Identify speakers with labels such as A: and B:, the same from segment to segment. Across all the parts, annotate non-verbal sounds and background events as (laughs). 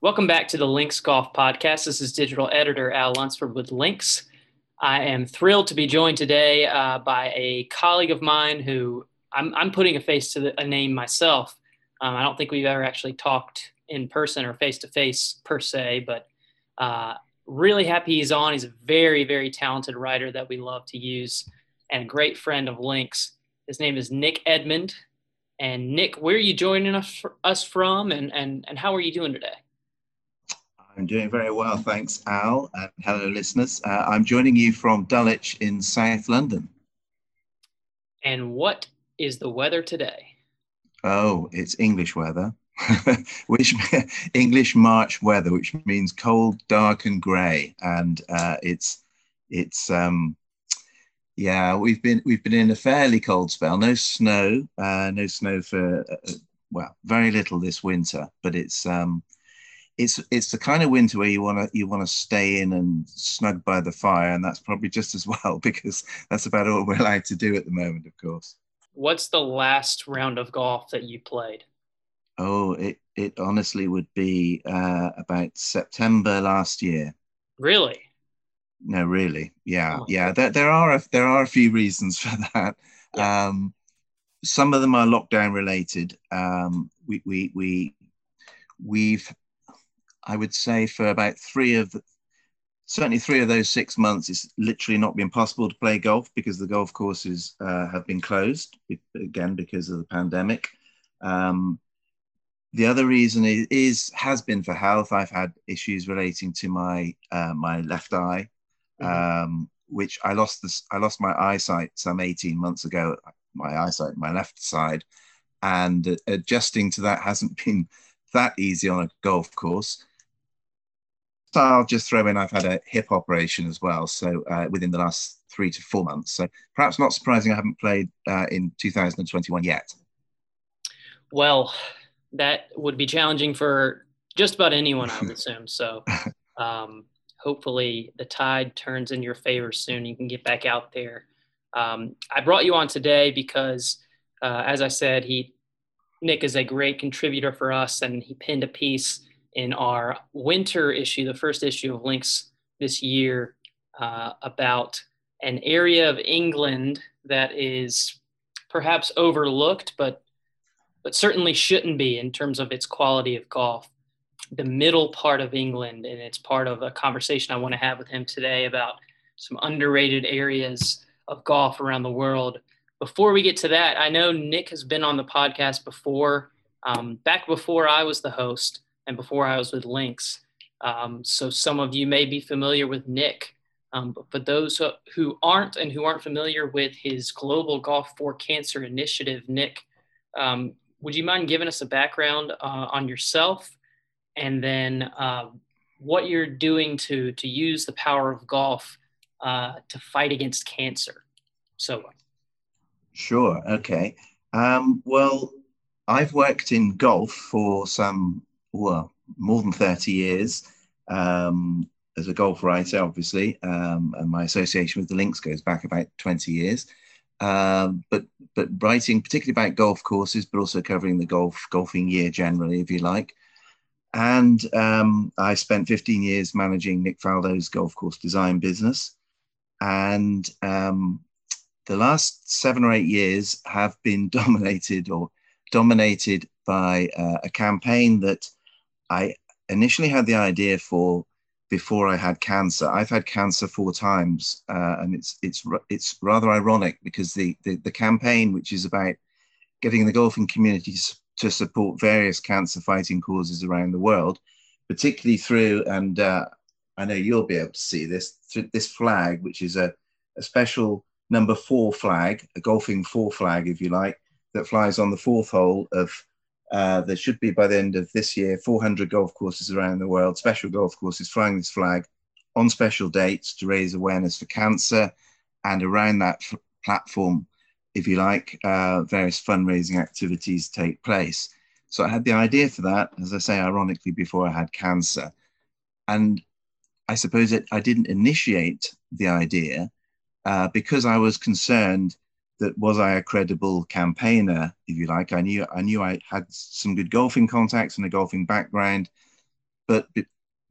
A: Welcome back to the Links Golf Podcast. This is digital editor Al Lunsford with Links. I am thrilled to be joined today uh, by a colleague of mine who I'm, I'm putting a face to the, a name myself. Um, I don't think we've ever actually talked in person or face to face per se, but uh, really happy he's on. He's a very, very talented writer that we love to use and a great friend of Links. His name is Nick Edmund. And Nick, where are you joining us, us from and, and, and how are you doing today?
B: I'm doing very well, thanks, Al. And hello, listeners. Uh, I'm joining you from Dulwich in South London.
A: And what is the weather today?
B: Oh, it's English weather, (laughs) which (laughs) English March weather, which means cold, dark, and grey. And uh, it's it's um, yeah, we've been we've been in a fairly cold spell. No snow, uh, no snow for uh, well, very little this winter. But it's um, it's it's the kind of winter where you want to you want to stay in and snug by the fire, and that's probably just as well (laughs) because that's about all we're allowed to do at the moment, of course.
A: What's the last round of golf that you played?
B: Oh, it it honestly would be uh, about September last year.
A: Really?
B: No, really. Yeah, oh yeah. There, there are a, there are a few reasons (laughs) for that. Yeah. Um, some of them are lockdown related. Um, we we we we've I would say for about three of the, certainly three of those six months, it's literally not been possible to play golf because the golf courses uh, have been closed again because of the pandemic. Um, the other reason is, is, has been for health. I've had issues relating to my uh, my left eye mm-hmm. um, which I lost this. I lost my eyesight some 18 months ago. My eyesight, my left side, and adjusting to that hasn't (laughs) been that easy on a golf course. So I'll just throw in I've had a hip operation as well. So uh, within the last three to four months. So perhaps not surprising I haven't played uh, in 2021 yet.
A: Well, that would be challenging for just about anyone, I would (laughs) assume. So um, hopefully the tide turns in your favor soon. You can get back out there. Um, I brought you on today because, uh, as I said, he Nick is a great contributor for us, and he pinned a piece in our winter issue, the first issue of Links this year, uh, about an area of England that is perhaps overlooked, but but certainly shouldn't be in terms of its quality of golf the middle part of England, and it's part of a conversation I want to have with him today about some underrated areas of golf around the world. Before we get to that, I know Nick has been on the podcast before, um, back before I was the host and before I was with Links. Um, so some of you may be familiar with Nick. Um, but for those who aren't and who aren't familiar with his Global Golf for Cancer initiative, Nick, um, would you mind giving us a background uh, on yourself and then uh, what you're doing to to use the power of golf uh, to fight against cancer. So,
B: sure, okay. Um, well, I've worked in golf for some well more than thirty years. Um, as a golf writer, obviously, um, and my association with the links goes back about 20 years. Um, but but writing particularly about golf courses, but also covering the golf golfing year generally, if you like. And um, I spent 15 years managing Nick Faldo's golf course design business. And um, the last seven or eight years have been (laughs) dominated or dominated by uh, a campaign that I initially had the idea for before I had cancer. I've had cancer four times, uh, and it's it's it's rather ironic because the, the, the campaign, which is about getting the golfing community to support various cancer fighting causes around the world, particularly through, and uh, I know you'll be able to see this, this flag, which is a, a special number four flag, a golfing four flag, if you like, that flies on the fourth hole of, uh, there should be by the end of this year, 400 golf courses around the world, special golf courses flying this flag on special dates to raise awareness for cancer. And around that f- platform, if you like, uh, various fundraising activities take place. So I had the idea for that, as I say, ironically, before I had cancer. And I suppose it, I didn't initiate the idea uh, because I was concerned that was I a credible campaigner, if you like. I knew I knew I had some good golfing contacts and a golfing background, but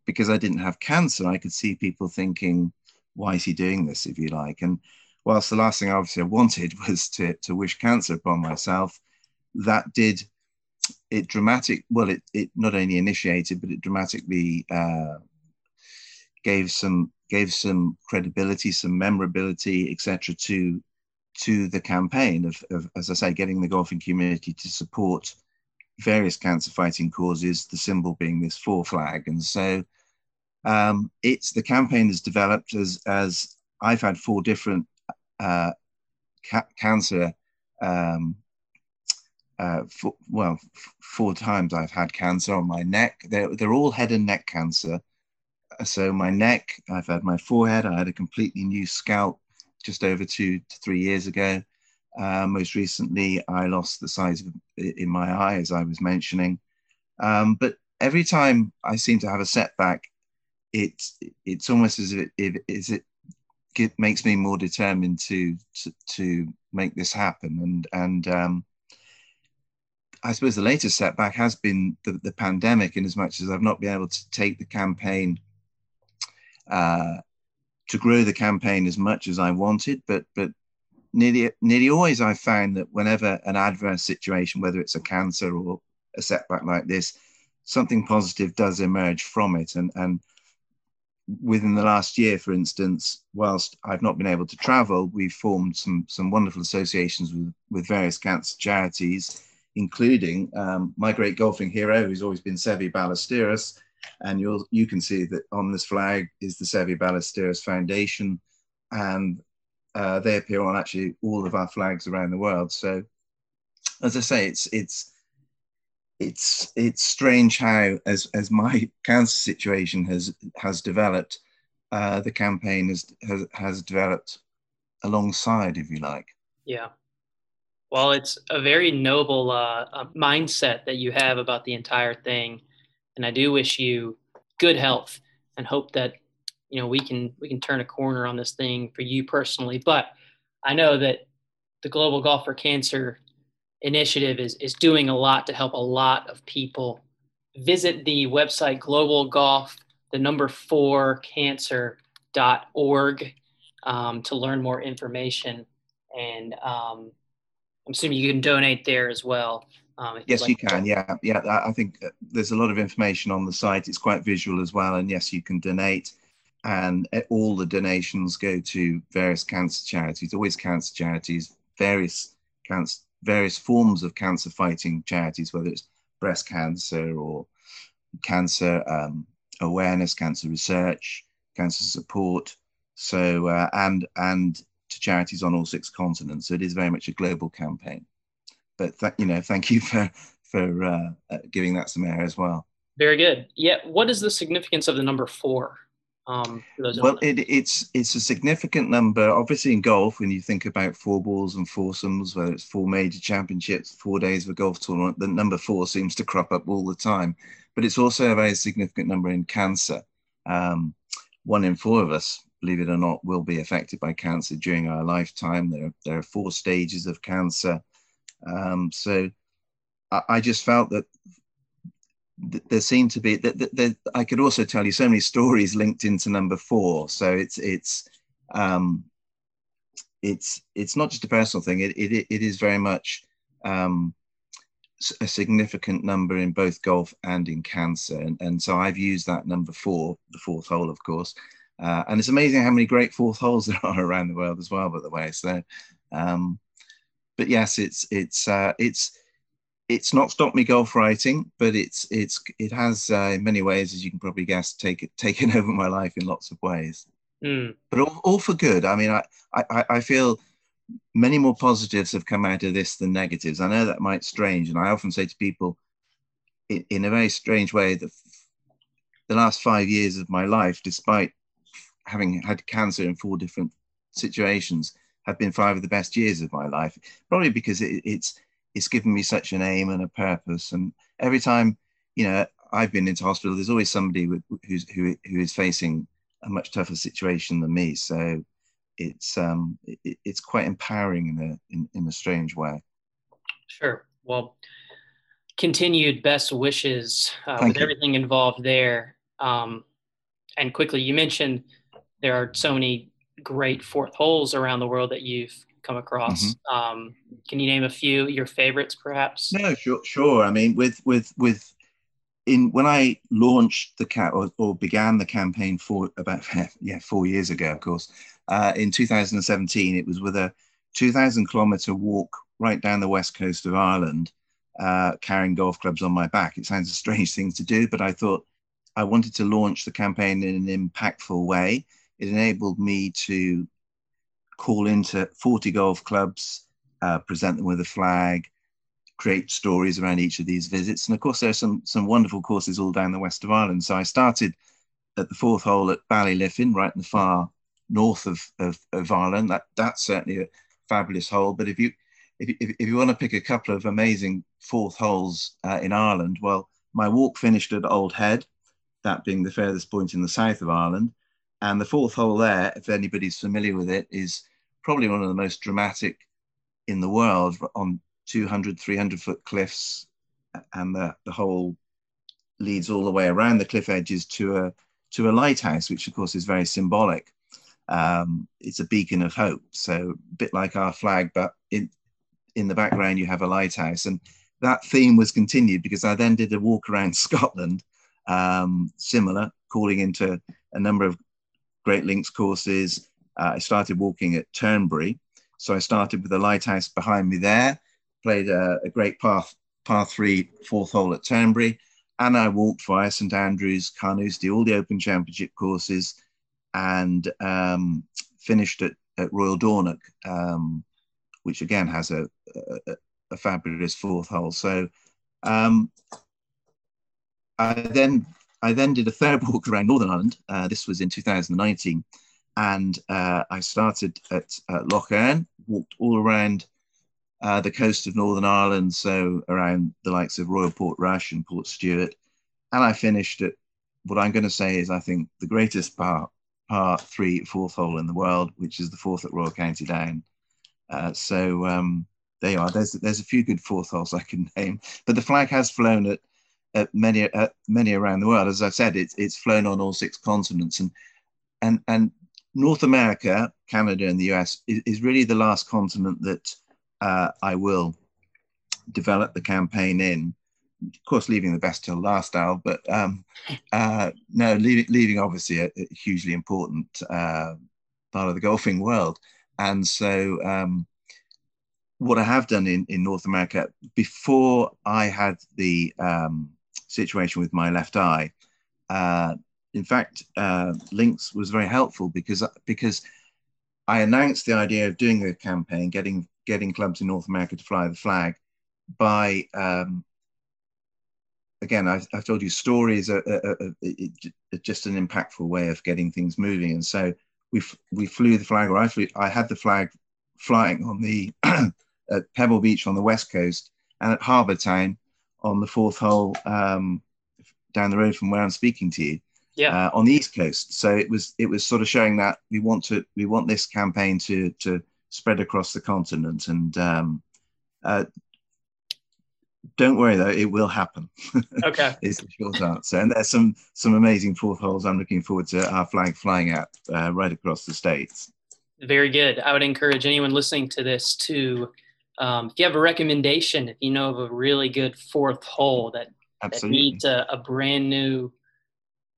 B: because I didn't have cancer, I could see people thinking, why is he doing this, if you like? And whilst the last thing obviously I (laughs) wanted was to, to wish cancer upon myself, that did it dramatic well it, it not only initiated but it dramatically uh, gave some gave some credibility some memorability etc to to the campaign of, of, as i say getting the golfing community to support various cancer fighting causes the symbol being this four flag and so um, it's the campaign has developed as as i've had four different uh, ca- cancer um, uh, for, well, f- four times I've had cancer on my neck. They're, they're all head and neck cancer. So my neck, I've had my forehead. I had a completely new scalp just over two to three years ago. Uh, most recently, I lost the size of, in my eye, as I was mentioning. Um, but every time I seem to have a setback, it's it's almost as if it, is it, it makes me more determined to, to to make this happen. And and um, I suppose the latest setback has been the, the pandemic, in as much as I've not been able to take the campaign uh, to grow the campaign as much as I wanted. But but nearly nearly always I found that whenever an adverse situation, whether it's a cancer or a setback like this, something positive does emerge from it. And and within the last year, for instance, whilst I've not been able to travel, we've formed some some wonderful associations with with various cancer charities including um, my great golfing hero, who's always been Seve Ballesteros. And you'll, you can see that on this flag is the Seve Ballesteros Foundation. And uh, they appear on actually all of our flags around the world. So, as I say, it's, it's, it's, it's strange how, as, as my (laughs) cancer situation has, has developed, uh, the campaign has, has, has developed alongside, if you like.
A: Yeah. Well, it's a very noble uh, uh, mindset that you have about the entire thing, and I do wish you good health and hope that you know we can we can turn a corner on this thing for you personally. But I know that the Global Golf for Cancer initiative is is doing a lot to help a lot of people. Visit the website Global Golf, the number four cancer.org um, to learn more information and um, I'm assuming you can donate there as well.
B: Um, yes, like you can. Yeah, yeah. I think uh, there's a lot of information on the site. It's quite visual as well, and yes, you can donate. And uh, all the donations go to various cancer charities, always cancer charities, various cancer, various forms of cancer fighting charities, whether it's breast cancer or cancer um, awareness, cancer research, cancer support. So uh, and and to charities on all six continents. So it is very much a global campaign. But th- you know, thank you for for uh, uh, giving that some air as well.
A: Very good. Yeah. What is the significance of the number four? Um,
B: well, it, it's it's a significant number. Obviously, in golf, when you think about four balls and foursomes, whether it's four major championships, four days of a golf tournament, the number four seems to crop up all the time. But it's also a very significant number in cancer. Um, one in four of us believe it or not, will be affected by cancer during our lifetime. There, there are four stages of cancer. Um, so I, I, just felt that th- there seemed to be that, I could also tell you so many stories linked into number four. So it's it's um, it's it's not just a personal thing. It it, it is very much um, a significant number in both golf and in cancer. And, and so I've used that number four, the fourth hole, of course, uh, and it's amazing how many great fourth holes (laughs) there are around the world as well, by the way. So, um, but yes, it's it's uh, it's it's not stopped me golf writing, but it's it's it has uh, in many ways, as you can probably guess, taken (laughs) taken over my life in lots of ways. Mm. But all, all for good. I mean, I, I I feel many more positives have come out of this than negatives. I know that might strange, and I often say to people, in, in a very strange way, that the last five years of my life, despite having had cancer in four different situations, have been five of the best years of my life. Probably because it, it's it's given me such an aim and a purpose. And every time, you know, I've been into hospital, there's always somebody with, who's who who is facing a much tougher situation than me. So it's um it, it's quite empowering in a in, in a strange way.
A: Sure. Well, continued best wishes uh, with you. everything involved there. Um, and quickly, you mentioned there are so many great fourth holes around the world that you've come across. Mm-hmm. Um, can you name a few your favorites, perhaps?
B: No, sure, sure. I mean, with with with in when I launched the cat or, or, began the campaign for about (laughs) yeah four years ago, of course, uh, in 2017, it was with a 2,000 kilometer walk right down the west coast of Ireland, uh, carrying golf clubs on my back. It sounds a strange thing to do, but I thought I wanted to launch the campaign in an impactful way. It enabled me to call into 40 golf clubs, uh, present them with a flag, create stories around each of these visits. And of course, there are some, some wonderful courses all down the west of Ireland. So I started at the fourth hole at Ballyliffin, right in the far north of, of, of Ireland. That, that's certainly a fabulous hole. But if you, if, if, if you want to pick a couple of amazing fourth holes uh, in Ireland, well, my walk finished at Old Head, that being the furthest point in the south of Ireland. And the fourth hole there, if anybody's familiar with it, is probably one of the most dramatic in the world on 200, 300 foot cliffs. And the, the hole leads all the way around the cliff edges to a, to a lighthouse, which of course is very symbolic. Um, it's a beacon of hope. So a bit like our flag, but in, in the background you have a lighthouse. And that theme was continued because I then did a walk around (laughs) Scotland, um, similar, calling into a number of Great Links courses. Uh, I started walking at Turnberry. So I started with the lighthouse behind me there, played a, a great path, par three, fourth hole at Turnberry. And I walked via St Andrews, Carnoustie, all the Open Championship courses, and um, finished at, at Royal Dornoch, um, which again has a, a, a, fabulous fourth hole. So um, I then I then did a third (laughs) walk around Northern Ireland. Uh, this was in 2019, and uh, I started at uh, Lough Erne, walked all around uh, the coast of Northern Ireland, so around the likes of Royal Portrush and Port Portstewart, and I finished at what I'm going to say is I think the greatest part par three fourth hole in the world, which is the fourth at Royal County Down. Uh, so um, there you are. There's there's a few good fourth holes I can (laughs) name, but the flag has flown at, at many at many around the world. As I've said, it's it's flown on all six continents, and and and North America, Canada, and the US is, is really the last continent that uh, I will develop the campaign in of course, leaving the best till last, Al. But um, uh, no, leaving, leaving obviously a, a hugely important uh, part of the golfing world. And so, um, what I have done in, in North America before I had the um, situation with my left eye, uh, in fact, uh, Links was very helpful because because I announced the idea of doing the campaign, getting getting clubs in North America to fly the flag by um, again, I've, I've, told you stories are, are, are, are, just an impactful way of getting things moving. And so we we flew the flag, or I flew, I had the flag flying on the (clears throat) at Pebble Beach on the west coast and at Harbour Town on the fourth hole um, down the road from where I'm speaking to you.
A: Yeah.
B: Uh, on the east coast. So it was it was sort of showing that we want to we want this campaign to to spread across the continent and um, uh, don't worry though, it will happen.
A: Okay, (laughs)
B: is the short answer. And there's some some amazing fourth holes. I'm looking forward to our flag flying out uh, right across the states.
A: Very good. I would encourage anyone listening to this to, um, if you have a recommendation, if you know of a really good fourth hole that, that needs a, a brand new,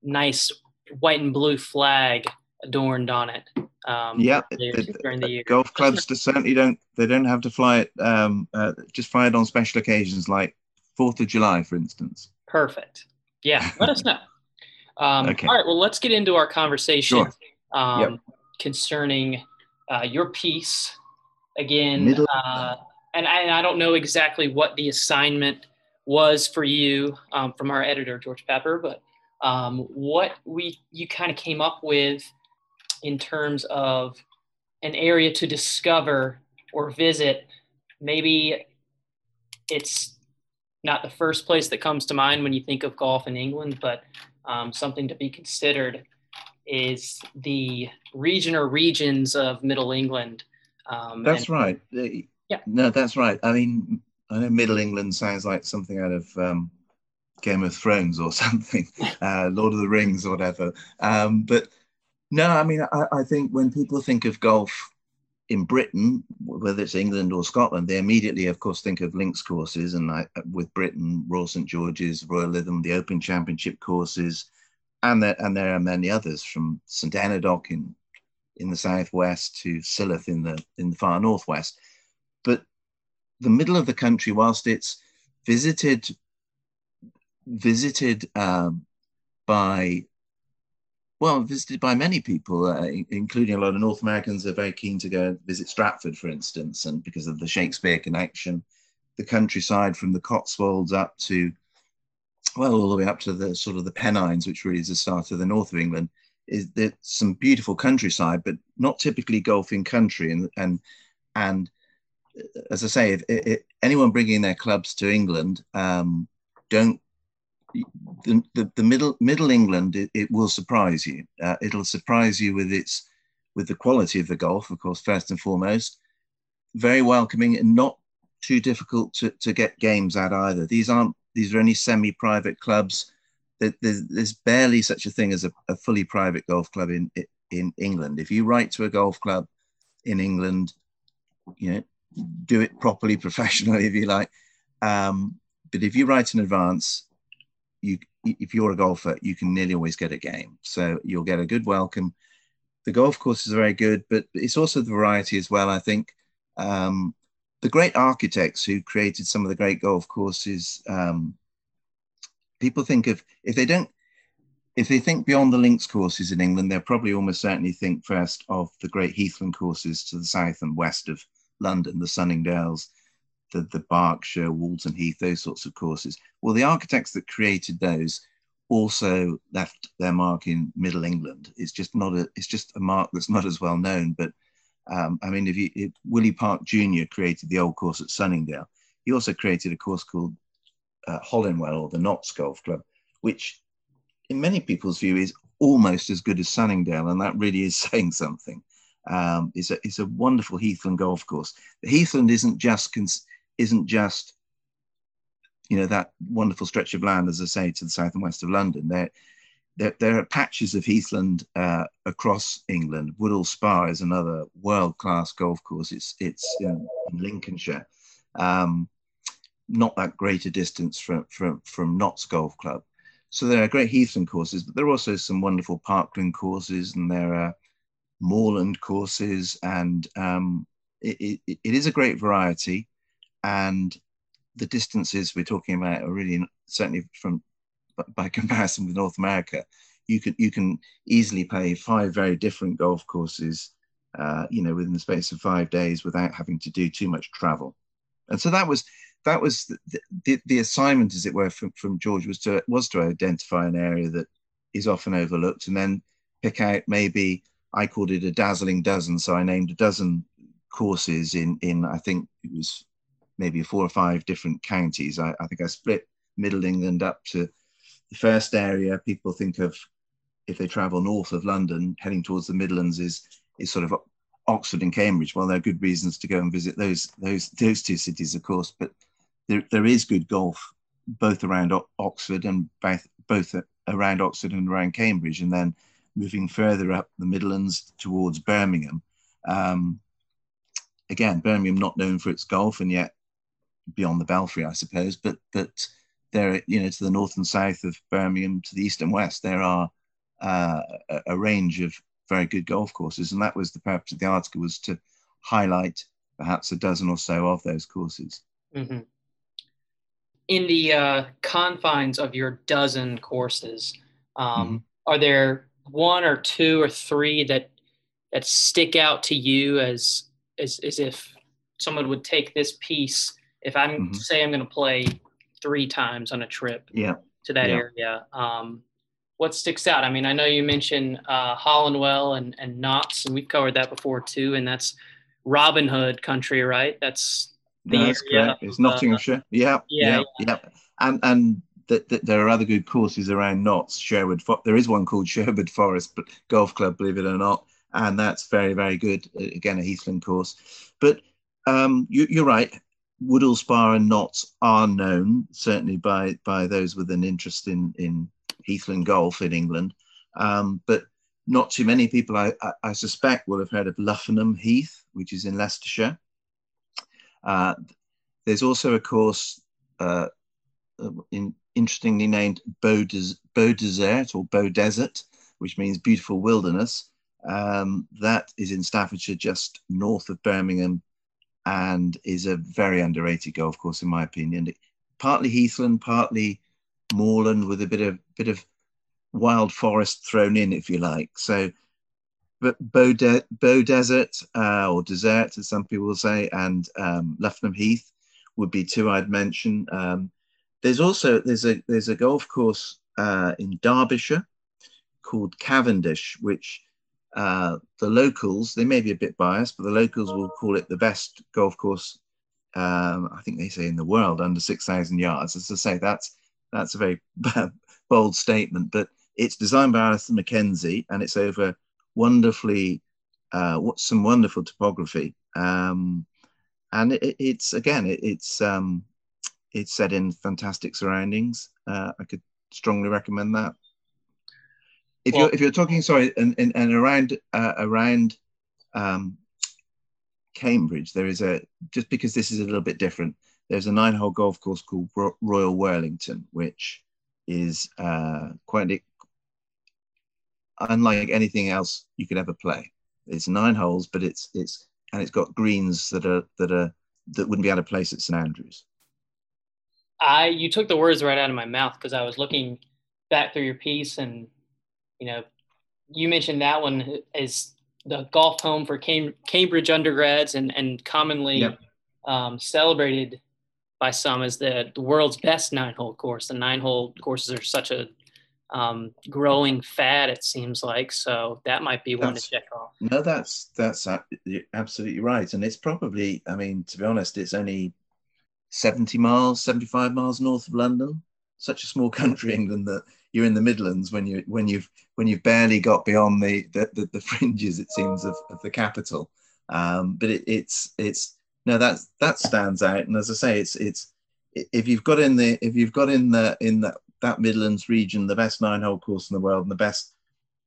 A: nice white and blue flag adorned on it,
B: um, yeah, the, during the year. Golf clubs certainly don't they don't have to fly it um, uh, just fly it on special occasions like Fourth of July, for instance.
A: Perfect. Yeah, let us know. (laughs) Um, okay. All right. Well, let's get into our conversation sure. um, yep. concerning uh, your piece again. Uh, and, I, and I don't know exactly what the assignment was for you um, from our editor George Pepper, but um, what we you kind of came up with in terms of an area to discover or visit. Maybe it's not the first place that comes to mind when you think of golf in England, but um, something to be considered is the region or regions of Middle England.
B: Um, that's and, right. Yeah. No, that's right. I mean, I know Middle England sounds like something out of um, Game of Thrones or (laughs) something, uh, Lord of the Rings or whatever. Um, but no, I mean, I, I, think when people think of golf in Britain, whether it's England or Scotland, they immediately, of course, think of links courses. And I, with Britain, Royal St George's, Royal Lytham, the Open Championship courses, and there, and there are many others from St Enodoc in in the southwest to Silloth in the in the far northwest. But the middle of the country, whilst it's visited visited um, by well, visited by many people, uh, including a lot of North Americans are very keen to go visit Stratford, for instance, and because of the Shakespeare connection, the countryside from the Cotswolds up to, well, all the way up to the sort of the Pennines, which really is the start of the north of England, is that some beautiful countryside, but not typically golfing country. And and and as I say, anyone bringing their clubs to England, um, don't the, the, the, middle middle England it, it will surprise you. Uh, it'll surprise you with its with the quality of the golf, of course, first and foremost. Very welcoming and not too difficult to, to get games at either. These aren't these are only semi-private clubs. There's, there's barely such a thing as a, a fully private golf club in in England. If you write to a golf club in England, you know, do it properly, (laughs) professionally, if you like. Um, but if you write in advance, you if you're a golfer, you can nearly always get a game. So you'll get a good welcome. The golf courses are very good, but it's also the variety as well. I think um, the great architects who created some of the great golf courses. Um, people think of if they don't if they think beyond the links courses in England, they'll probably almost certainly think first of the great Heathland courses to the south and west of London, the Sunningdales, the, the Berkshire, Walton Heath, those sorts of courses. Well, the architects that created those also left their mark in Middle England. It's just not a, it's just a mark that's not as well known. But um, I mean, if you, if Willie Park Jr. created the old course at Sunningdale, he also created a course called uh, Hollinwell or the Notts Golf Club, which in many people's view is almost as good as Sunningdale. And that really is (laughs) saying something. Um, it's, a, it's a wonderful Heathland golf course. The Heathland isn't just isn't just you know that wonderful stretch of land, as I say, to the south and west of London. There, there, there are patches of heathland uh, across England. Woodhall Spa is another world-class golf course. It's it's in, in Lincolnshire, um, not that great a distance from from from Notts Golf Club. So there are great heathland courses, but there are also some wonderful parkland courses, and there are moorland courses, and um, it, it, it is a great variety and the distances we're talking about are really certainly from by (laughs) comparison with North America, you can you can easily play five very different golf courses, uh, you know, within the space of five days without having to do too much travel. And so that was that was the, the, the assignment, as it were, from, from George was to was to identify an area that is often overlooked and then pick out maybe I called it a dazzling dozen, so I named a dozen courses in in I think it was maybe four or five different counties. I, I think I split Middle England up to the first area. People think of if they travel north of London, heading towards the Midlands is is sort of Oxford and Cambridge. Well, there are good reasons to go and visit those those those two cities, of course, but there, there is good golf both around Oxford and both both around Oxford and around Cambridge, and then moving further up the Midlands towards Birmingham. Um, again, Birmingham not known for its golf, and yet beyond the Belfry, I suppose. But but there, you know, to the north and south of Birmingham, to the east and west, there are uh, a, a, range of very good golf courses, and that was the purpose of the article was to highlight perhaps a dozen or so of those courses.
A: Mm-hmm. In the uh, confines of your dozen courses, um, mm-hmm. are there one or two or three that that stick out to you as as, as if someone would take this piece if I'm mm-hmm. say I'm going to play three times on a trip
B: yeah.
A: to that
B: yeah.
A: area, um, what sticks out? I mean, I know you mentioned uh, Hollinwell and, and Notts, and we've covered that before too, and that's Robin Hood country, right? That's
B: the no, that's area correct. It's Nottinghamshire. Yeah, yeah, yeah, yeah, And and th- th- there are other good courses around Notts. Sherwood. There is one called (laughs) Sherwood Forest Golf Club, believe it or not, and that's very very good. Again, a Heathland course. But um, you, are right Woodhall Spa and Notts are known certainly by by those with an interest in in Heathland golf in England, um, but not too many people I, I, I, suspect will have heard of Luffenham Heath, which is in Leicestershire. Uh, there's also a course uh, in, interestingly named Beau, Des- Beau Desert or Beau Desert, which means beautiful wilderness. Um, that is in Staffordshire, just north of Birmingham, and is a very underrated golf course in my opinion. Partly heathland, partly moorland, with a bit of bit of wild forest thrown in, if you like. So, but Beau, De- Beau Desert uh, or Desert, as some people will say, and um, Heath would be two I'd mention. Um, there's also there's a there's a golf course uh, in Derbyshire called Cavendish, which uh, the locals they may be a bit biased, but the locals will call it the best golf course. Um, I think they say in the world under six thousand yards. As I say, that's that's a very (laughs) bold statement, but it's designed by Arthur Mackenzie and it's over wonderfully uh, some wonderful topography. Um, and it, it's again, it, it's um, it's set in fantastic surroundings. Uh, I could strongly recommend that. If well, you're if you're talking, sorry, and and, and around uh, around um, Cambridge, there is a just because this is a little bit different. There's a nine-hole golf course called Royal Worlington, which is uh, quite unlike anything else you could ever play. It's nine holes, but it's it's and it's got greens that are that are that wouldn't be out of place at St Andrews.
A: I you took the words right out of my mouth because I was looking back through your piece and you know you mentioned that one is the golf home for Cam- Cambridge undergrads and and commonly yep. um, celebrated by some as the, the world's best nine hole course. The nine hole courses are such a um, growing fad, it seems like. So that might be one to check off.
B: No, that's that's absolutely right, and it's probably. I mean, to be honest, it's only 70 miles, 75 miles north of London. Such a small country, England, that you're in the Midlands when you when you've when you've barely got beyond the the, the, the (laughs) fringes, it seems, of, of the capital. Um, but it, it's it's no that that stands out, and as I say, it's it's if you've got in the if you've got in the in that that Midlands region the best nine hole course in the world and the best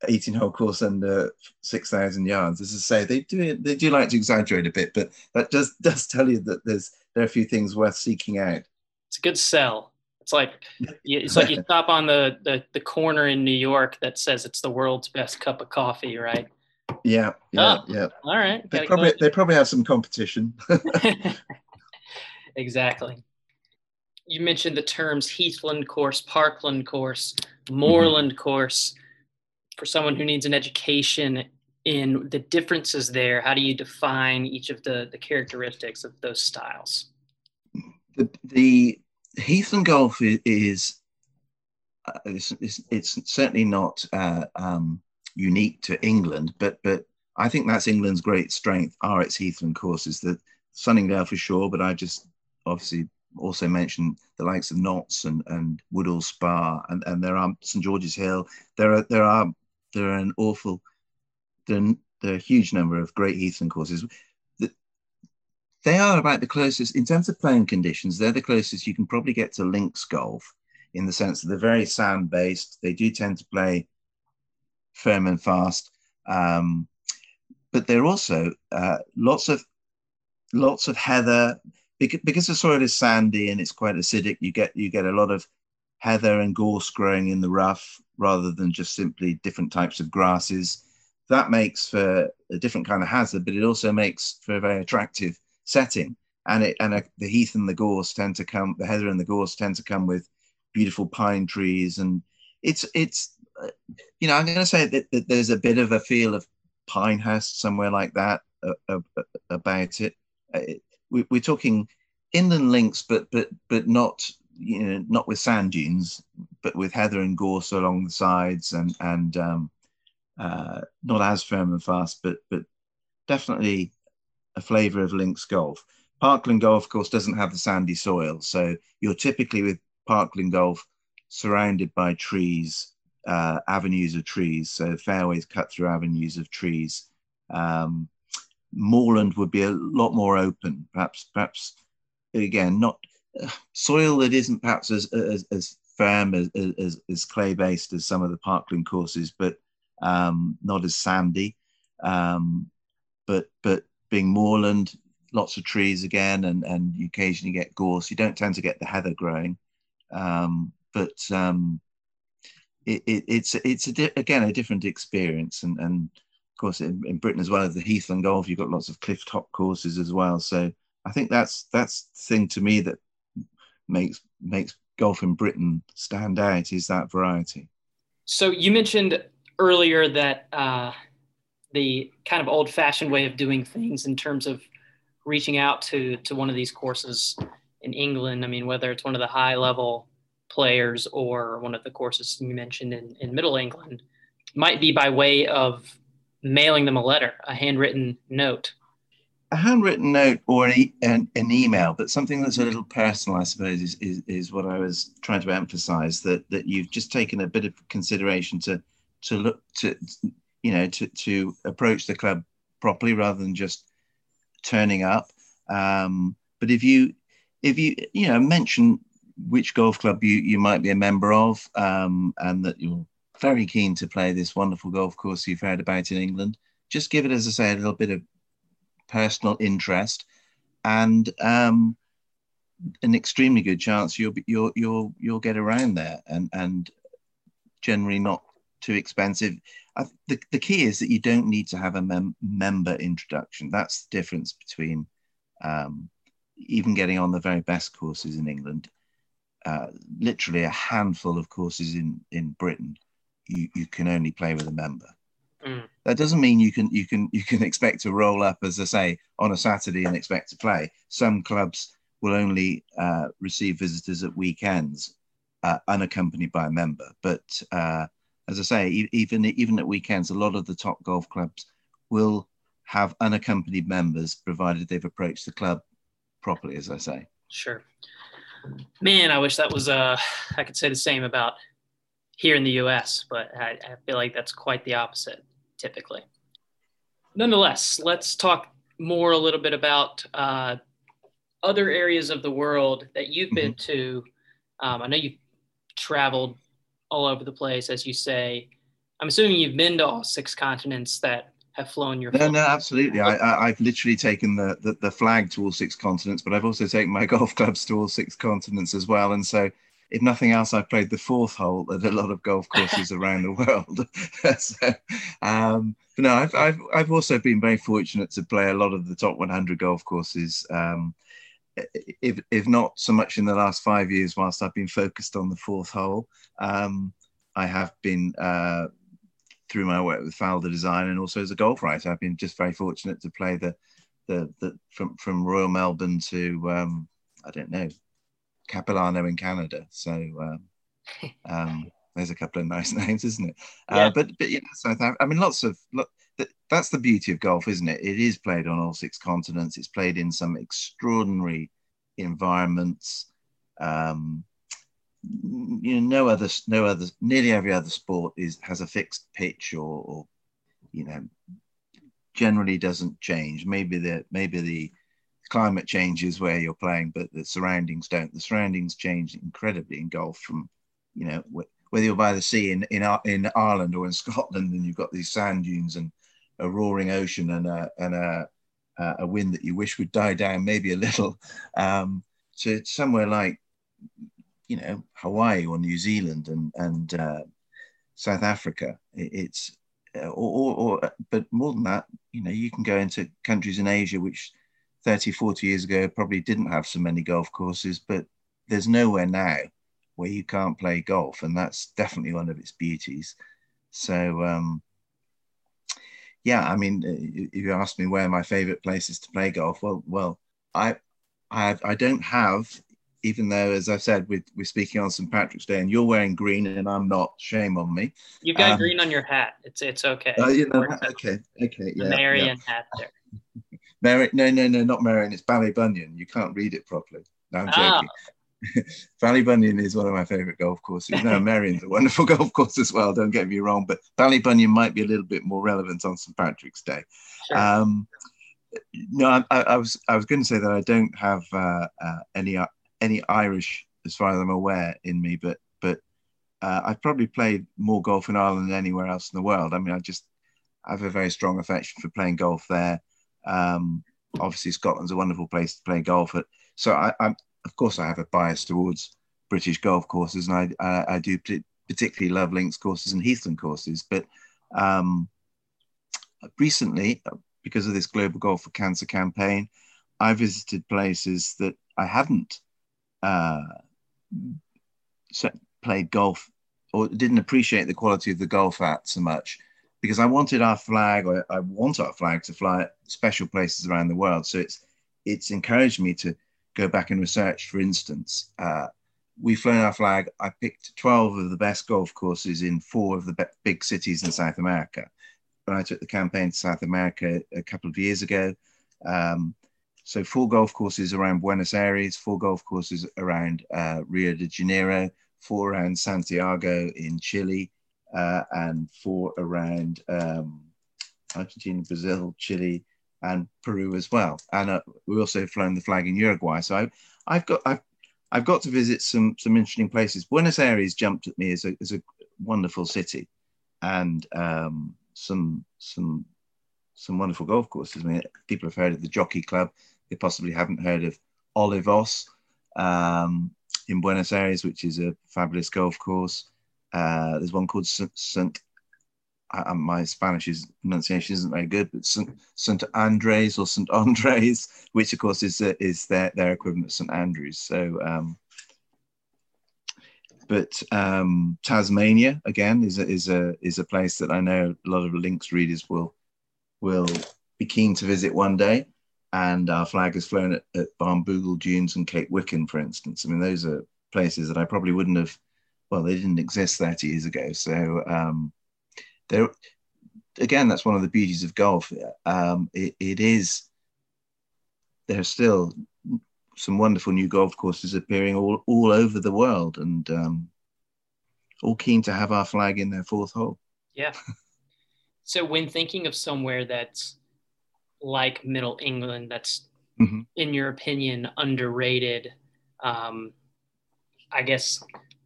B: 18 hole course under 6,000 yards. As I say, they do they do like to exaggerate a bit, but that does (laughs) does tell you that there's there are a few things worth seeking out.
A: It's a good sell. It's like it's like you (laughs) stop on the, the the corner in New York that says it's the world's best cup of coffee, right?
B: Yeah, yeah, oh, yeah.
A: All right.
B: They probably they probably have some competition. (laughs)
A: exactly. You mentioned the terms Heathland course, Parkland course, Moorland mm-hmm. course for someone who needs an education in the differences there how do you define each of the the characteristics of those styles
B: the, the heathland golf is, is uh, it's, it's, it's, certainly not uh, um, unique to england but but i think that's england's great strength are its heathland courses that sunningdale for sure but i just obviously also mentioned the likes of Notts and, and Woodhall Spa and, and there are St George's Hill. There are there are there are an awful, are a huge number of great Heathland courses. They are about the closest, in terms of playing conditions, they're the closest you can probably get to links golf in the sense that they're very sand based. They do tend to play firm and fast. Um, but they're also uh, lots of lots of heather because, because the soil is sandy and it's quite acidic. You get you get a lot of heather and gorse growing in the rough rather than just simply different types of grasses. That makes for a different kind of hazard, but it also makes for a very attractive setting. And it and a, the heath and the gorse tend to come, the heather and the gorse tend to come with beautiful pine trees, and it's it's uh, you know I'm going to say that, that, there's a bit of a feel of Pinehurst somewhere like that uh, uh, uh about it. it we, we're talking inland links, but but but not you know, not with sand dunes, but with heather and gorse along the sides, and and um, uh, not as firm and fast, but but definitely a flavour of links golf. Parkland golf, of course, doesn't have the sandy soil, so you're typically with Parkland golf surrounded by trees, uh, avenues of trees, so fairways cut through avenues of trees. Um, Moorland would be a lot more open, perhaps perhaps again, not uh, soil that isn't perhaps as as, as firm as, as, as clay based as some of the parkland courses, but um, not as sandy. Um, but but being moorland, lots of trees again, and and you occasionally get gorse. You don't tend to get the heather growing, um, but um, it, it, it's it's a again a different experience, and and of course in, in Britain as well as the Heathland Golf, you've got lots of cliff top courses as well. So I think that's that's the thing to me that makes makes golf in Britain stand out is that variety.
A: So you mentioned earlier that uh, the kind of old-fashioned way of doing things in terms of reaching out to to one of these courses in England. I mean, whether it's one of the high-level players or one of the courses you mentioned in, in Middle England, might be by way of mailing them a letter, a handwritten note
B: a handwritten note or an, e- an, an, email, but something that's a little personal, I suppose, is, is, is what I was trying to emphasize that, that you've just taken a bit of consideration to, to look to, you know, to, to approach the club properly rather than just turning up. Um, but if you, if you, you know, mention which golf club you, you might be a member of um, and that you're very keen to play this wonderful golf course you've heard about in England, just give it, as I say, a little bit of personal interest, and um, an extremely good chance you'll be, you'll you'll you'll get around there, and and generally not too expensive. I, the, the key is that you don't need to have a mem- member introduction. That's the difference between um, even getting on the very best courses in England. Uh, literally a handful of courses in in Britain, you, you can only play with a member. Mm. That doesn't mean you can you can you can expect to roll up, as I say, on a Saturday and expect to play. Some clubs will only uh, receive visitors at weekends, uh, unaccompanied by a member. But uh, as I say, even even at weekends, a lot of the top golf clubs will have unaccompanied members, provided they've approached the club properly. As I say.
A: Sure. Man, I wish that was. Uh, I could say the same about here in the U.S., but I, I feel like that's quite the opposite typically. Nonetheless, let's talk more a little bit about uh, other areas of the world that you've mm-hmm. been to. Um, I know you've traveled all over the place, as you say. I'm assuming you've been to all six continents that have flown your.
B: No, no, absolutely. I, have literally taken the, the, the flag to all six continents, but I've also taken my (laughs) golf clubs to all six continents as well. And so if nothing else, I've played the fourth hole at a lot of golf courses (laughs) around the world. (laughs) so, um, but no, I've, I've, I've also been very fortunate to play a lot of the top 100 golf courses. Um, if, if not so much in the last five years, whilst I've been focused on the fourth hole, um, I have been uh, through my work with Faldo Design and also as a golf writer, I've been just very fortunate to play the the, the from from Royal Melbourne to um, I don't know Capilano in Canada. So um, (laughs) um, there's a couple of nice (laughs) names, isn't it? Uh, yeah. But but yeah, South Africa. I mean, lots of look, that's the beauty of golf, isn't it? It is played on all six continents. It's played in some extraordinary environments. Um, you know, no other, no other, nearly every other sport is has a fixed pitch or, or you know, generally doesn't change. Maybe the maybe the climate changes where you're playing, but the surroundings don't. The surroundings change incredibly in golf from, you know, whether you're by the sea in, in, in Ireland or in Scotland and you've got these sand dunes and a roaring ocean and a, and a, a wind that you wish would die down maybe a little (laughs) um, to somewhere like, you know, Hawaii or New Zealand and, and uh, South Africa. it's, uh, or, or, or, but more than that, you know, you can go into countries in Asia which 30, 40 years ago probably didn't have so many golf courses, but there's nowhere now where you can't play golf, and that's definitely one of its beauties. So, um, yeah, I mean, if you ask me where my favorite places to play golf, well, well, I, I, I don't have, even though, as I've said, we're, we're speaking on St. Patrick's Day, and you're wearing green, and I'm not. Shame on me.
A: You've got um, green on your hat. It's it's okay.
B: Uh, you know, okay, okay,
A: yeah. The Merion yeah. hat there. (laughs)
B: Mary, no, no, no, not Marion. It's Ballybunion. You can't read it properly. No, I'm ah. joking. (laughs) Ballybunion is one of my favourite golf courses. No, (laughs) Merion's a wonderful (laughs) golf course as well. Don't get me wrong, but Ballybunion might be a little bit more relevant on St Patrick's Day. Sure. Um, no, I, I, was I was going to say that I don't have uh, uh, any uh, any Irish, as far as I'm aware, in me, but but uh, I've probably played more golf in Ireland than anywhere else in the world. I mean, I just have a very strong affection for playing golf there. Um, obviously, Scotland's a wonderful place to play golf at. So I, am of course, I have a bias towards British golf courses, and I I, I do particularly love links courses and heathland courses. But um, recently, because of this Global Golf for Cancer campaign, I visited places that I hadn't uh, played golf or didn't appreciate the quality of the golf at so much because I wanted our flag, or I want our flag to fly at special places around the world. So it's it's encouraged me to go back and research. For instance, uh, we've flown our flag. I picked 12 of the best golf courses in four of the big cities in South America. When I took the campaign to South America a couple of years ago, um, so four golf courses around Buenos Aires, four golf courses around uh, Rio de Janeiro, four around Santiago in Chile, uh, and four around um, Argentina, Brazil, Chile, and Peru as well. And uh, we also flown the flag in Uruguay. So I, I've got I've I've got to visit some some interesting places. Buenos Aires jumped at me as a as a wonderful city, and um, some some some wonderful golf courses. I mean, people have heard of the Jockey Club. They possibly haven't heard of Olivos um, in Buenos Aires, which is a fabulous golf course. Uh, there's one called St uh, my Spanish is, pronunciation isn't very good, but St. St. Andres or St. Andres, (laughs) which of course is uh, is their their equivalent of St. Andrews. So, um, but um, Tasmania again is a, is a is a place that I know a lot of links readers will will be keen to visit one day. And our flag has flown at, at Barnbougle Dunes and Cape Wickham, for instance. I mean, those are places that I probably wouldn't have. Well, they didn't exist 30 years ago, so um, there again that's one of the beauties of golf. Um, it, it is there's still some wonderful new golf courses appearing all, all over the world and um, all keen to have our flag in their fourth hole.
A: Yeah. (laughs) So when thinking of somewhere that's like middle england that's mm-hmm. in your opinion underrated um, i guess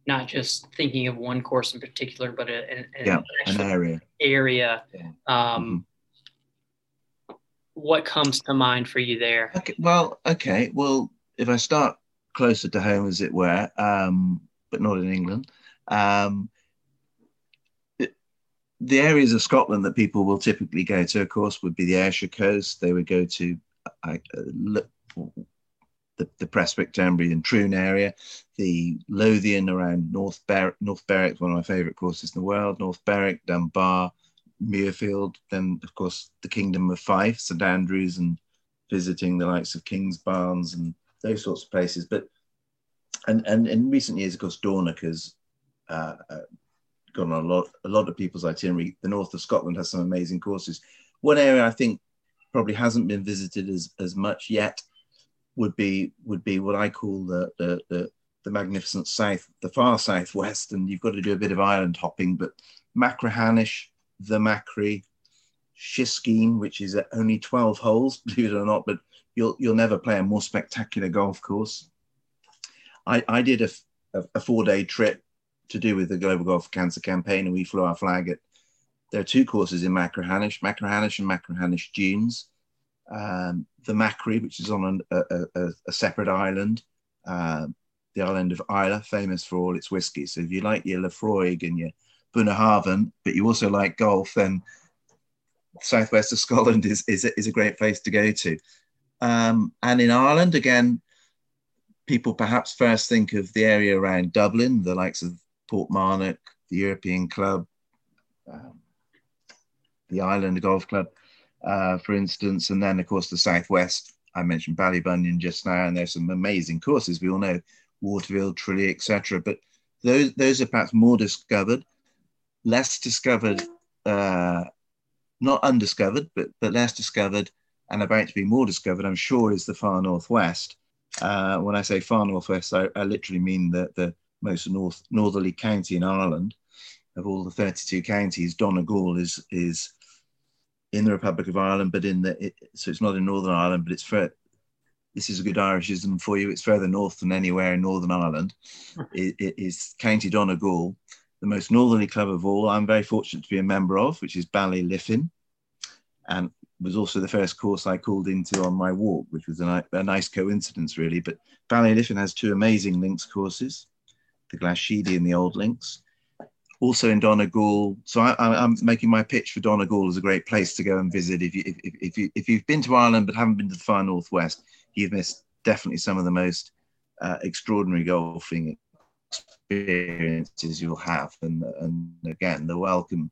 A: not just thinking of one course in particular, but a, an,
B: yeah, an area.
A: Area. Yeah. Um, mm-hmm. What comes to mind for you there?
B: Okay, well, okay. Well, if I start closer to home, as it were, um, but not in England, um, it, the areas of Scotland that people will typically go to, of course, would be the Ayrshire coast. They would go to uh, the, the Prestwick, and Troon area, the Lothian around North, Ber- North Berwick, one of my favourite courses in the world, North Berwick, Dunbar, Muirfield, then of course the Kingdom of Fife, St Andrews, and visiting the likes of King's Kingsbarns and those sorts of places. But and and in recent years, of course, Dornoch has uh, uh, gone on a lot a lot of people's itinerary. The north of Scotland has some amazing courses. One area I think probably hasn't been visited as as much yet would be would be what I call the the, the, the magnificent south, the far southwest, and you've got to do a bit of island hopping. But Machrihanish, the Machrie, Shiskine, which is at only 12 holes, (laughs) believe it or not, but you'll you'll never play a more spectacular golf course. I, I did a, a, a four day trip to do with the Global Golf Cancer campaign, and we flew our flag at. There are two courses in Machrihanish, Machrihanish and Machrihanish Dunes um, the Machrie, which is on an, a, a, a, separate island, uh, the island of Islay, famous for all its whiskey. So if you like your Laphroaig and your Bunnahabhain, but you also like golf, then southwest of Scotland is, is, is a great place to go to. Um, and in Ireland, again, people perhaps first think of the area around Dublin, the likes of Portmarnock, the European Club, um, the Island Golf Club uh, for instance, and then of course the southwest. I mentioned Ballybunion just now, and there's some amazing courses. We all know Waterville, Tralee, etc. But those those are perhaps more discovered, less discovered, uh, not undiscovered, but but less discovered, and about to be more discovered. I'm sure is the far northwest. Uh, when I say far northwest, I, I literally mean the the most north northerly county in Ireland. Of all the 32 counties, Donegal is is in the Republic of Ireland, but in the it, so it's not in Northern Ireland, but it's for this is a good Irishism for you. It's further north than anywhere in Northern Ireland. (laughs) it, it is County Donegal, the most northerly club of all. I'm very fortunate to be a member of, which is Ballyliffin, and was also the first course I called into on my walk, which was a, a nice coincidence, really. But Ballyliffin has two amazing links courses, the Glashedy and the Old Links also in Donegal. So I, am making my pitch for Donegal as a great place to go and visit. If you if, if you if you've been to Ireland but haven't been to the far northwest, you've missed definitely some of the most uh, extraordinary golfing experiences you'll have. And and again, the welcome.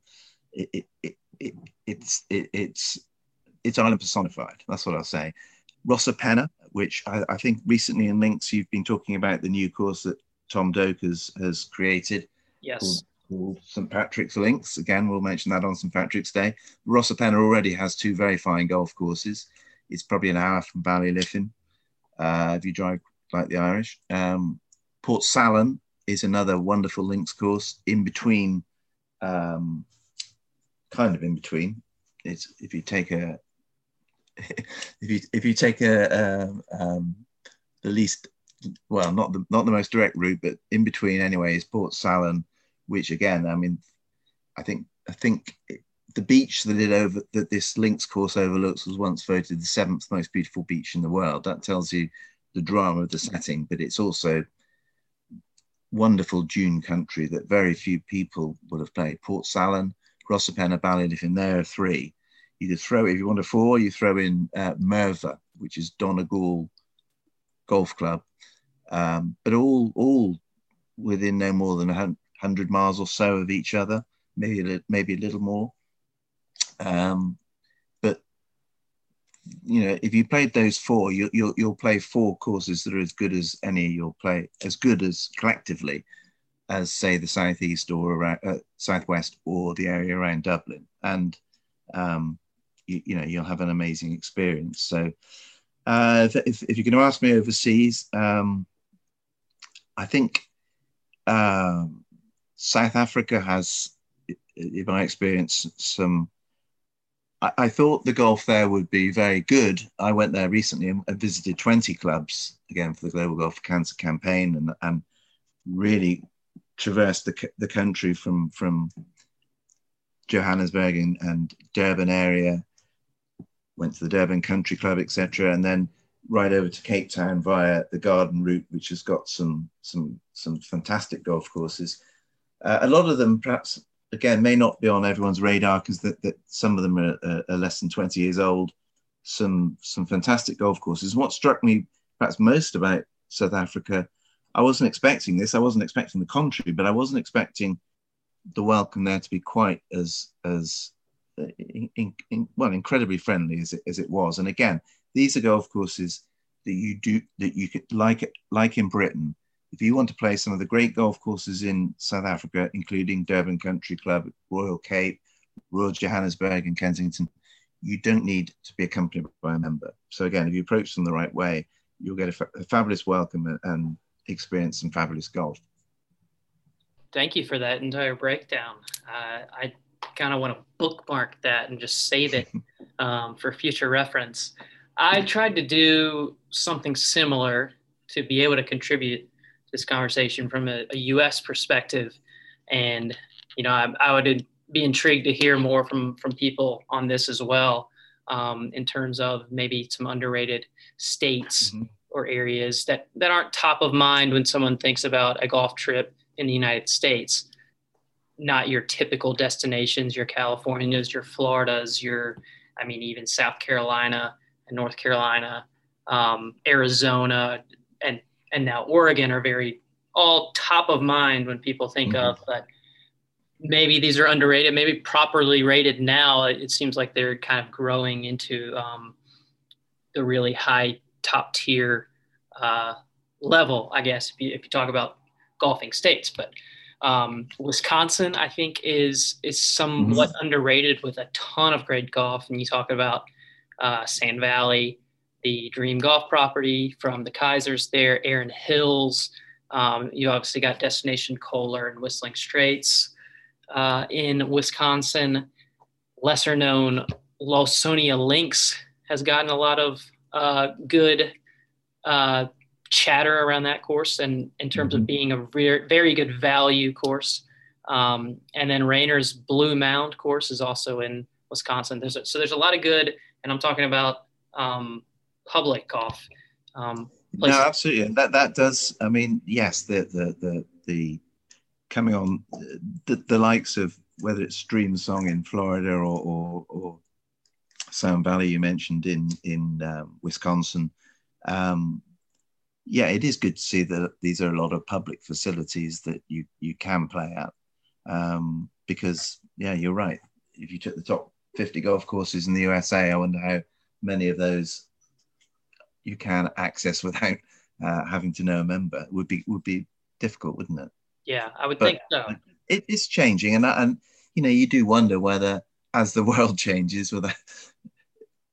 B: It, it, it, it it's it, it's it's Ireland personified. That's what I'll say. Rosapenna, which I, I, think recently in links you've been talking about the new course that Tom Doak has, has created.
A: Yes
B: called St Patrick's Links. Again, we'll mention that on St Patrick's Day. Rosapenna already has two very fine golf courses. It's probably an hour from Ballyliffin uh, if you drive like the Irish. Um, Portsalon is another wonderful links course in between, um, kind of in between. It's if you take a (laughs) if you if you take a um, um the least well not the not the most direct route, but in between anyway is Portsalon which again, I mean, I think I think it, the beach that it over that this links course overlooks was once voted the seventh most beautiful beach in the world. That tells you the drama of the setting, but it's also wonderful dune country that very few people would have played. Port Portsalon, Rosapenna, Ballyliffin, there are three. You could throw, if you want a four, you throw in uh, Murvagh, which is Donegal Golf Club, um, but all all within no more than a 100 miles or so of each other, maybe a, maybe a little more. Um, but you know, if you played those four, you, you'll you'll play four courses that are as good as any you'll play as good as collectively as say the southeast or around, uh, southwest or the area around Dublin, and um, you, you, know you'll have an amazing experience. So, uh, if, if, you're going to ask me overseas, um, I think um, South Africa has, in my experience, some. I, I, thought the golf there would be very good. I went there recently and, visited 20 clubs again for the Global Golf Cancer campaign and, and really traversed the, the country from, from Johannesburg and, and Durban area, went to the Durban Country Club, etc., and then right over to Cape Town via the Garden Route, which has got some some some fantastic golf courses. Uh, a lot of them, perhaps, again, may not be on everyone's radar because that, some of them are, are, less than 20 years old. Some some fantastic golf courses. What struck me perhaps most about South Africa, I wasn't expecting this. I wasn't expecting the contrary, but I wasn't expecting the welcome there to be quite as as uh, in, in, well incredibly friendly as it, as it was. And again, these are golf courses that you do that you could like like in Britain if you want to play some of the great golf courses in South Africa, including Durban Country Club, Royal Cape, Royal Johannesburg, and Kensington, you don't need to be accompanied by a member. So again, if you approach them the right way, you'll get a, fa- a fabulous welcome and experience some fabulous golf.
A: Thank you for that entire breakdown. Uh, I kind of want to bookmark that and just save it (laughs) um, for future reference. I tried to do something similar to be able to contribute this conversation from a, a U.S. perspective, and you know, I, I, would be intrigued to hear more from from people on this as well, um, in terms of maybe some underrated states mm-hmm. or areas that that aren't top of mind when someone thinks about a golf trip in the United States. Not your typical destinations, your Californias, your Floridas, your, I mean, even South Carolina and North Carolina, um, Arizona, and and now Oregon are very all top of mind when people think mm-hmm. of, but maybe these are underrated, maybe properly rated now. It seems like they're kind of growing into um, the really high top tier uh, level, I guess, if you, if you talk about golfing states. But um, Wisconsin, I think, is is somewhat mm-hmm. underrated with a ton of great golf. And you talk about uh, Sand Valley, the Dream Golf property from the Keisers there, Erin Hills. Um, you obviously got Destination Kohler and Whistling Straits uh, in Wisconsin. Lesser known Lawsonia Links has gotten a lot of uh, good uh, chatter around that course, and in terms mm-hmm. of being a re- very good value course. Um, and then Raynor's Blue Mound course is also in Wisconsin. There's a, so there's a lot of good, and I'm talking about um, public golf. Um,
B: no, absolutely. That that does. I mean, yes, the the the the coming on the, the likes of whether it's Streamsong in Florida or or, or Sand Valley you mentioned in in um, Wisconsin. Um, yeah, it is good to see that these are a lot of public facilities that you you can play at. Um, because yeah, you're right. If you took the top 50 golf courses in the USA, I wonder how many of those you can access without uh, having to know a member. It would be would be difficult, wouldn't it?
A: Yeah, I would but think so.
B: It is changing, and and you know you do wonder whether as the (laughs) world changes, whether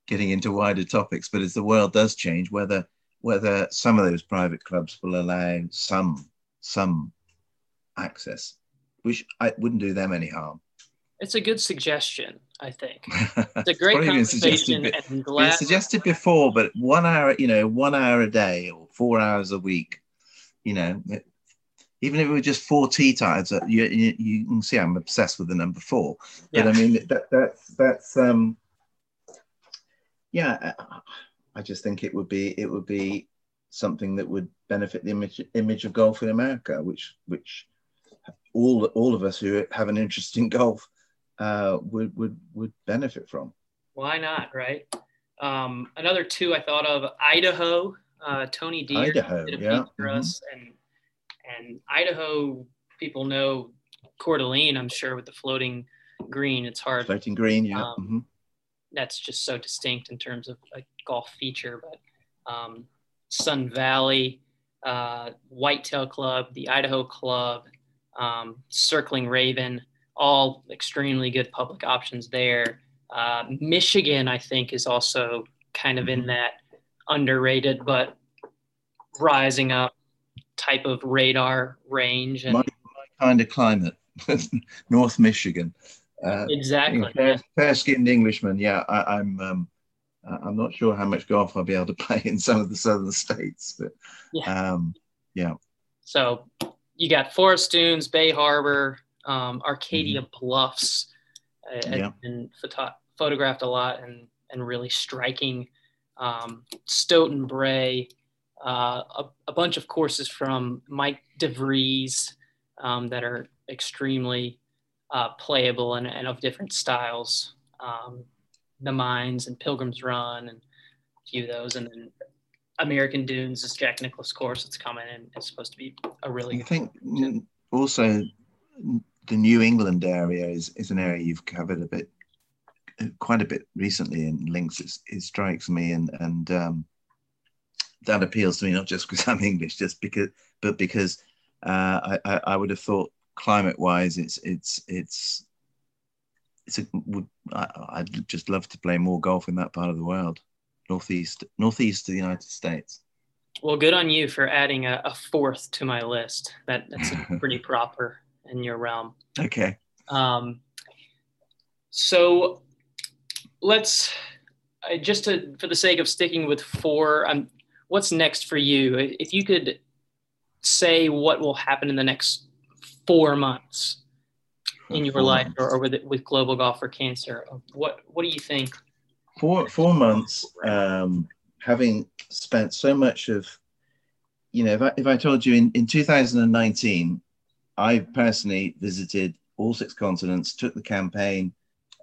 B: getting into wider topics, but as the world does change, whether whether some of those private clubs will allow some some access, which I wouldn't do them any harm.
A: It's a good suggestion, I think. (laughs) It's a great conversation.
B: and glad suggested before, but one hour, you know, one hour a day or four hours a week, you know, even if it was just four tee times, uh, you, you, you, can see I'm obsessed with the number four. But yeah. I mean, that, that's that's um, yeah. I just think it would be it would be something that would benefit the image image of golf in America, which which all all of us who have an interest in golf uh, would would would benefit from.
A: Why not, right? Um, another two I thought of Idaho. Uh, Tony Dear
B: Idaho, did a yeah. for mm-hmm. us,
A: and and Idaho people know Coeur d'Alene, I'm sure, with the floating green. It's hard.
B: Floating green, yeah. Um, mm-hmm.
A: That's just so distinct in terms of a golf feature. But um, Sun Valley, uh, Whitetail Club, the Idaho Club, um, Circling Raven, all extremely good public options there. Uh, Michigan, I think, is also kind of in mm-hmm. that underrated but rising up type of radar range and
B: my, my kind of climate, (laughs) North Michigan.
A: Uh, exactly.
B: Fair, fair-skinned Englishman. Yeah, I, am I'm, um, I'm not sure how much golf I'll be able to (laughs) play in some of the southern states, but yeah. Um, yeah.
A: So you got Forest Dunes, Bay Harbor, um, Arcadia mm-hmm. Bluffs, uh, yeah. and photo- photographed a lot and and really striking. Um, Stoughton Bray, uh, a, a, bunch of courses from Mike DeVries um, that are extremely uh, playable and, and, of different styles. Um, the Mines and Pilgrim's Run and a few of those, and then American Dunes is Jack Nicklaus course that's coming and it's supposed to be a really.
B: I think also the New England area is, is an area you've covered a bit, quite a bit recently in links. It's, it strikes me and and um, that appeals to me not just because I'm English, just because, but because uh, I, I would have thought climate wise, it's it's it's it's a would I, would just love to play more golf in that part of the world, northeast northeast of the United States.
A: Well, good on you for adding a, a fourth to my list. That that's pretty (laughs) proper in your realm.
B: Okay.
A: Um, so let's uh, just to for the sake of sticking with four. I'm what's next for you? If you could say what will happen in the next four months in your four life or, or, with with global golf for cancer, what what do you think?
B: Four four months. Um, having spent so much of, you know, if I, if I told you in, in 2019, I personally visited all six continents, took the campaign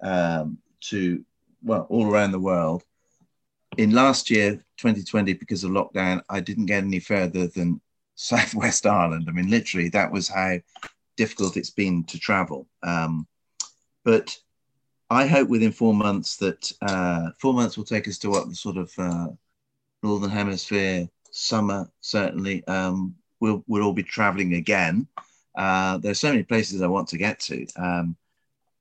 B: um, to well all around the world, in last year, 2020, because of lockdown, I didn't get any further than (laughs) Southwest Ireland. I mean, literally, that was how difficult it's been to travel. Um, but I hope within four months that uh, four months will take us to what the sort of uh, northern hemisphere summer certainly. Um, we'll we'll all be traveling again. Uh, there's so many places I want to get to. Um,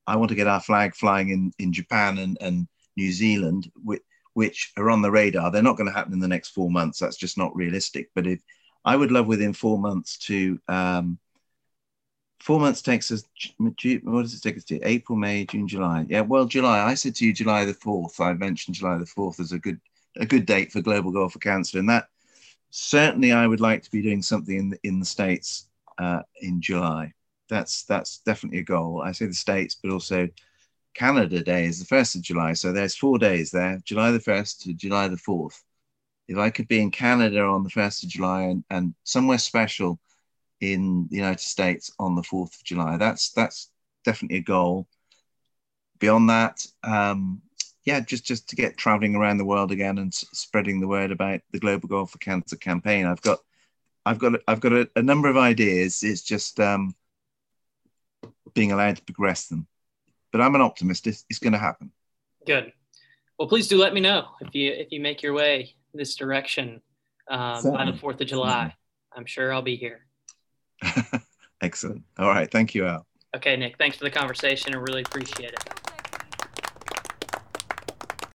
B: I want to get our flag flying in, in Japan and, and New Zealand, which, which are on the radar. They're not going to happen in the next four months. That's just not realistic. But if I would love within four months to um, four months takes us. What does it take us to? April, May, June, July. Yeah, well, July. I said to you July the fourth. I mentioned July the fourth as a good a good date for Global Golf for Cancer, and that certainly I would like to be doing something in the, in the states uh, in July. That's that's definitely a goal. I say the states, but also Canada Day is the first of July, so there's four days there: July the first to July the fourth. If I could be in Canada on the first of July and, and somewhere special in the United States on the fourth of July, that's that's definitely a goal. Beyond that, um, yeah, just just to get traveling around the world again and s- spreading the word about the Global Goal for Cancer campaign. I've got, I've got, I've got a, a number of ideas. It's just um, being allowed to progress them. But I'm an optimist. It's, it's going to happen.
A: Good. Well, please do let me know if you if you make your way this direction um, by the Fourth of July. I'm sure I'll be here. (laughs)
B: Excellent. All right. Thank you, Al.
A: Okay, Nick. Thanks for the conversation. I really appreciate it.